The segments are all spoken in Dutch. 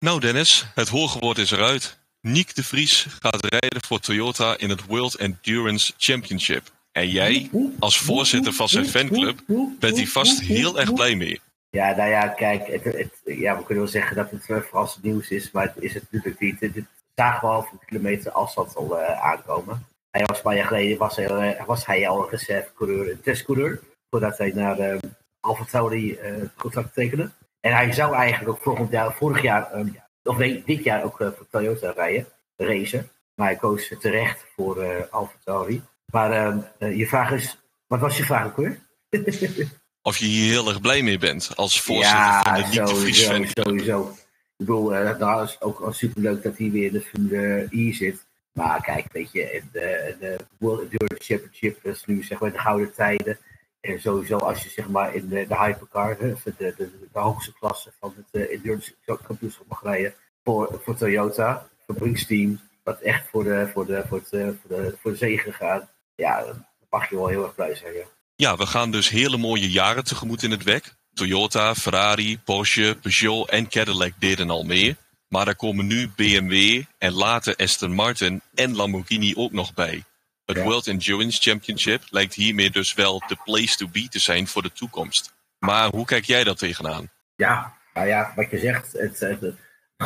Nou Dennis, het hoorgewoord is eruit. Niek de Vries gaat rijden voor Toyota in het World Endurance Championship. En jij, als voorzitter van zijn fanclub, bent hier vast heel erg blij mee. Ja, nou ja, kijk, het, het, ja, we kunnen wel zeggen dat het uh, verrassend nieuws is, maar het is het natuurlijk niet. Dit zagen we al van kilometer afstand al uh, aankomen. Hij was een paar jaar geleden was uh, was al een reservecoureur, een testcoureur, voordat hij naar uh, Alfa Tauri contract tekende. En hij zou eigenlijk ook volgend jaar, vorig jaar, um, of nee, dit jaar ook voor Toyota rijden, racen. Maar hij koos terecht voor uh, Alfa Tauri. Maar uh, je vraag is, wat was je vraag ook weer? of je hier heel erg blij mee bent als voorzitter ja, van de Vries sowieso, sowieso. Ik bedoel, uh, daar is ook al superleuk dat hij weer in de Formule I zit. Maar kijk, weet je, de, de World Endurance Championship is nu zeg maar de gouden tijden. En sowieso als je zeg maar in de, de hypercar, de, de, de, hoogste klasse van het uh, Endurance kampioenschap mag rijden voor, voor Toyota, fabrieksteam, wat echt voor de, voor de, voor het, voor de, voor de zegen gaat. Ja, dan mag je wel heel erg blij zijn, ja. We gaan dus hele mooie jaren tegemoet in het WEC. Toyota, Ferrari, Porsche, Peugeot en Cadillac deden al mee. Maar er komen nu BMW en later Aston Martin en Lamborghini ook nog bij. Het Ja. World Endurance Championship lijkt hiermee dus wel de place to be te zijn voor de toekomst. Maar hoe kijk jij daar tegenaan? Ja, nou ja, wat je zegt, het, het, de,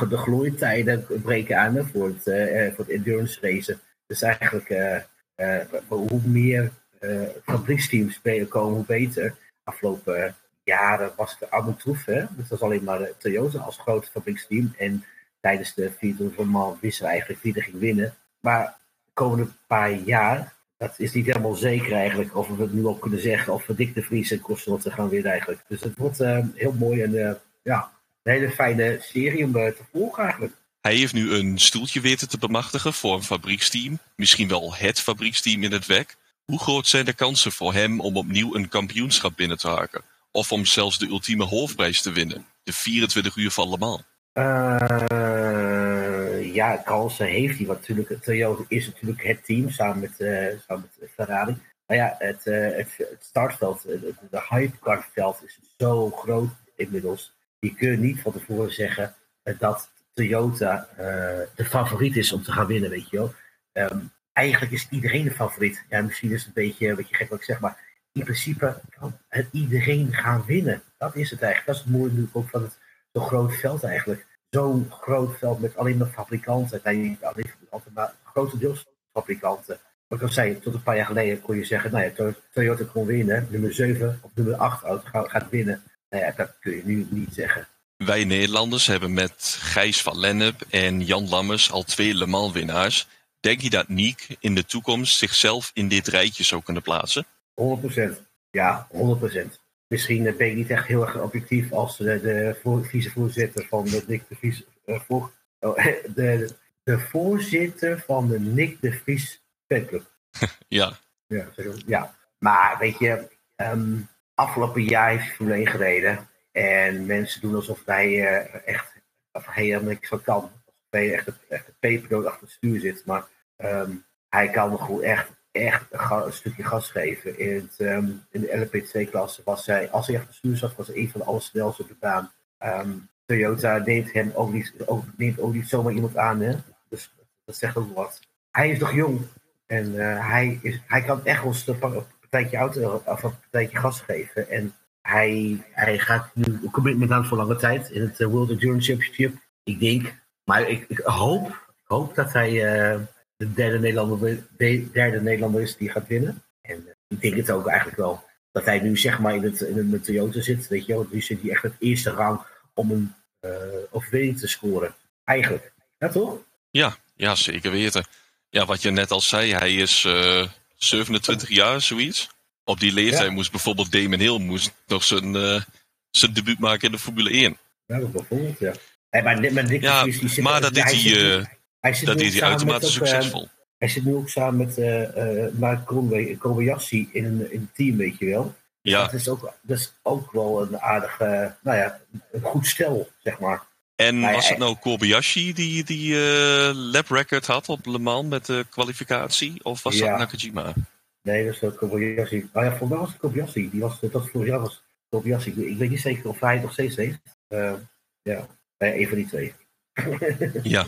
de glooitijden breken aan hè, voor, het, eh, voor het endurance racen. Dus eigenlijk, eh, eh, hoe meer eh fabrieksteams komen, hoe beter. Afgelopen jaren was het allemaal troef. Hè? Het was alleen maar eh, Toyota als groot fabrieksteam. En tijdens de vier Tour van wisten we eigenlijk wie er ging winnen. Maar komende paar jaar, dat is niet helemaal zeker eigenlijk. Of we het nu al kunnen zeggen. Of we Dick de Vries en Kosterlotte gaan winnen eigenlijk. Dus het wordt eh, heel mooi en eh, ja, een hele fijne serie om eh, te volgen eigenlijk. Hij heeft nu een stoeltje weten te bemachtigen voor een fabrieksteam. Misschien wel het fabrieksteam in het WEC. Hoe groot zijn de kansen voor hem om opnieuw een kampioenschap binnen te haken? Of om zelfs de ultieme hoofdprijs te winnen? De 24 uur van Le Mans. Eh, ja, kansen heeft hij. Want natuurlijk, Toyota is natuurlijk het team samen met, eh, samen met Ferrari. Maar ja, het, eh, het, het startveld, het, het- de hypercarveld is zo groot inmiddels. Je kunt niet van tevoren zeggen eh, dat Toyota eh, de favoriet is om te gaan winnen, weet je wel. Ehm, eigenlijk is iedereen de favoriet. Ja, misschien is het een beetje, een beetje gek wat ik zeg, maar in principe kan het iedereen gaan winnen. Dat is het eigenlijk. Dat is het mooie natuurlijk ook van het zo'n groot veld eigenlijk. Zo'n groot veld met alleen maar fabrikanten. Nee, alleen fabrikanten, maar grotendeels fabrikanten. Wat ik al zei, tot een paar jaar geleden kon je zeggen, nou ja, To- Toyota kon winnen. Nummer 7 of nummer 8 auto gaat, gaat winnen. Nou ja, dat kun je nu niet zeggen. Wij Nederlanders hebben met Gijs van Lennep en Jan Lammers al twee Le Mans winnaars. Denk je dat Niek in de toekomst zichzelf in dit rijtje zou kunnen plaatsen? 100%. Ja, 100%. Misschien eh, ben ik niet echt heel erg objectief als de, de voor, vicevoorzitter van de Nick de Vries. eh, voor, oh, de, de voorzitter van de Nick de Vries fanclub. Ja, Ja, ja. maar weet je, ehm, afgelopen jaar heeft hij Formule 1 gereden. En mensen doen alsof hij eh, echt of hij helemaal niks van kan. Alsof hij echt, een- echt een pepernoot achter het stuur zit. Maar ehm, hij kan nog goed echt, echt een, stukje gas geven. In, ehm, in de LP2-klasse was hij, als hij achter het stuur zat, was hij een van de allersnelste op de baan. Ehm, Toyota neemt hem ook niet, ook, neemt ook zomaar iemand aan. Hè? Dus dat zegt ook wat. Hij is nog jong. En eh, hij, is, hij kan echt wel een pa- een partijtje, auto, of een partijtje gas geven. En hij, hij gaat nu een commitment aan voor lange tijd in het eh, World Endurance Championship. Ik denk, maar ik, hoop, hoop dat hij eh, de derde Nederlander, de derde Nederlander is die gaat winnen. En eh, ik denk het ook eigenlijk wel. Dat hij nu zeg maar in het, in het Toyota zit, weet je wel. Nu zit hij echt het eerste rang om een eh overwinning te scoren. Eigenlijk. Ja, toch? ja, ja, zeker weten. Ja, wat je net al zei, hij is eh 27 jaar, zoiets. Op die leeftijd Ja. moest bijvoorbeeld Damon Hill moest nog zijn, eh, zijn debuut maken in de Formule 1. Ja, dat bijvoorbeeld, ja. Hey, maar, de Ja, die maar dat deed hij, eh, hij zit Dat nu is hij samen met eh, succesvol. Hij zit nu ook samen met eh eh Mark Kobayashi in een, in een team, weet je wel. Dus Ja, dat, is ook, dat is ook wel een aardige, nou ja, een goed stel, zeg maar. en was het nou Kobayashi die die eh lap record had op Le Mans met de kwalificatie? Of was Ja. dat Nakajima? Nee, dat ook Kobayashi. Oh ja, volgens mij was het Kobayashi. Die was, dat vorig jaar was Kobayashi. Ik, weet niet zeker of hij het nog steeds heeft. Ja, nee, een van die twee. ja.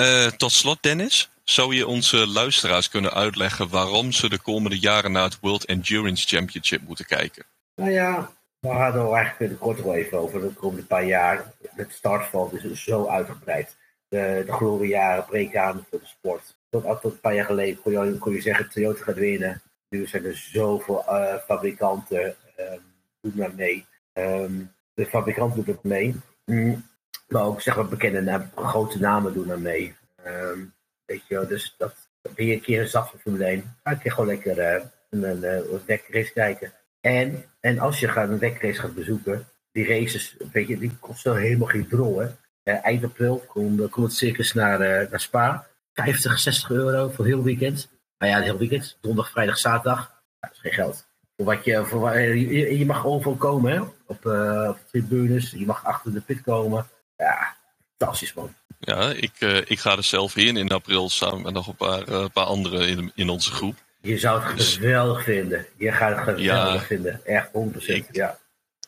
Uh, tot slot, Dennis. Zou je onze luisteraars kunnen uitleggen waarom ze de komende jaren naar het World Endurance Championship moeten kijken? Nou ja, we hadden er eigenlijk kort wel even over de komende paar jaar. Het startveld is zo uitgebreid. De, de gloriejaren breken aan voor de sport. Tot, tot een paar jaar geleden kon je, kon je zeggen Toyota gaat winnen. Nu zijn er zoveel uh, fabrikanten um, doen daar mee. Um, de fabrikant doet er mee. Mm, maar ook zeg maar bekende grote namen doen er mee. Um, weet je, dus dat ben je een keer een van Formule 1. Dan kun je gewoon lekker uh, een, een, wegrace kijken. En, en als je gaat een wegrace gaat bezoeken, die races, weet je, die kosten helemaal geen drol. Hè? Uh, eind april komt, het circus naar, naar Spa. 50, 60 euro voor heel weekend. Nou ja, heel weekend. Donderdag, vrijdag, zaterdag. Dat is geen geld. Voor wat je, voor, je, je mag overal komen, hè? Op, uh, op tribunes. Je mag achter de pit komen. Ja, fantastisch man. Ja, ik, uh, ik ga er zelf heen in april samen met nog een paar, uh, paar anderen in, in onze groep. Je zou het dus, geweldig vinden. Je gaat het geweldig ja, vinden. Echt 100%. Ik, ja.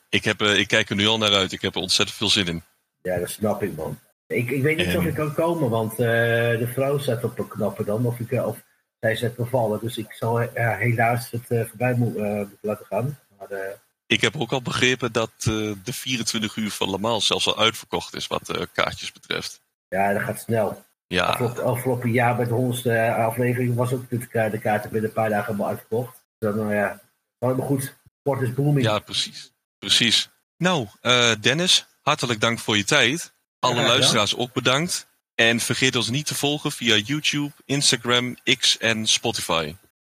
Ik, heb, ik kijk er nu al naar uit. Ik heb er ontzettend veel zin in. Ja, dat snap ik man. Ik, ik weet niet en... of ik kan komen, want de vrouw staat op een knappen dan. Of ik, of, zij is net bevallen. Dus ik zal helaas het voorbij mo uh, laten gaan. Maar, ik heb ook al begrepen dat de 24 uur van Le Mans zelfs al uitverkocht is wat kaartjes betreft. Ja, dat gaat snel. Ja. Afgelopen, afgelopen jaar bij de honderdste aflevering was ook de, de kaarten binnen een paar dagen helemaal uitverkocht. Dus dan, nou ja, helemaal goed. Sport is booming. Ja, precies. Precies. Nou, Dennis, hartelijk dank voor je tijd. Alle ja, luisteraars ook bedankt. En vergeet ons niet te volgen via YouTube, Instagram, X en Spotify.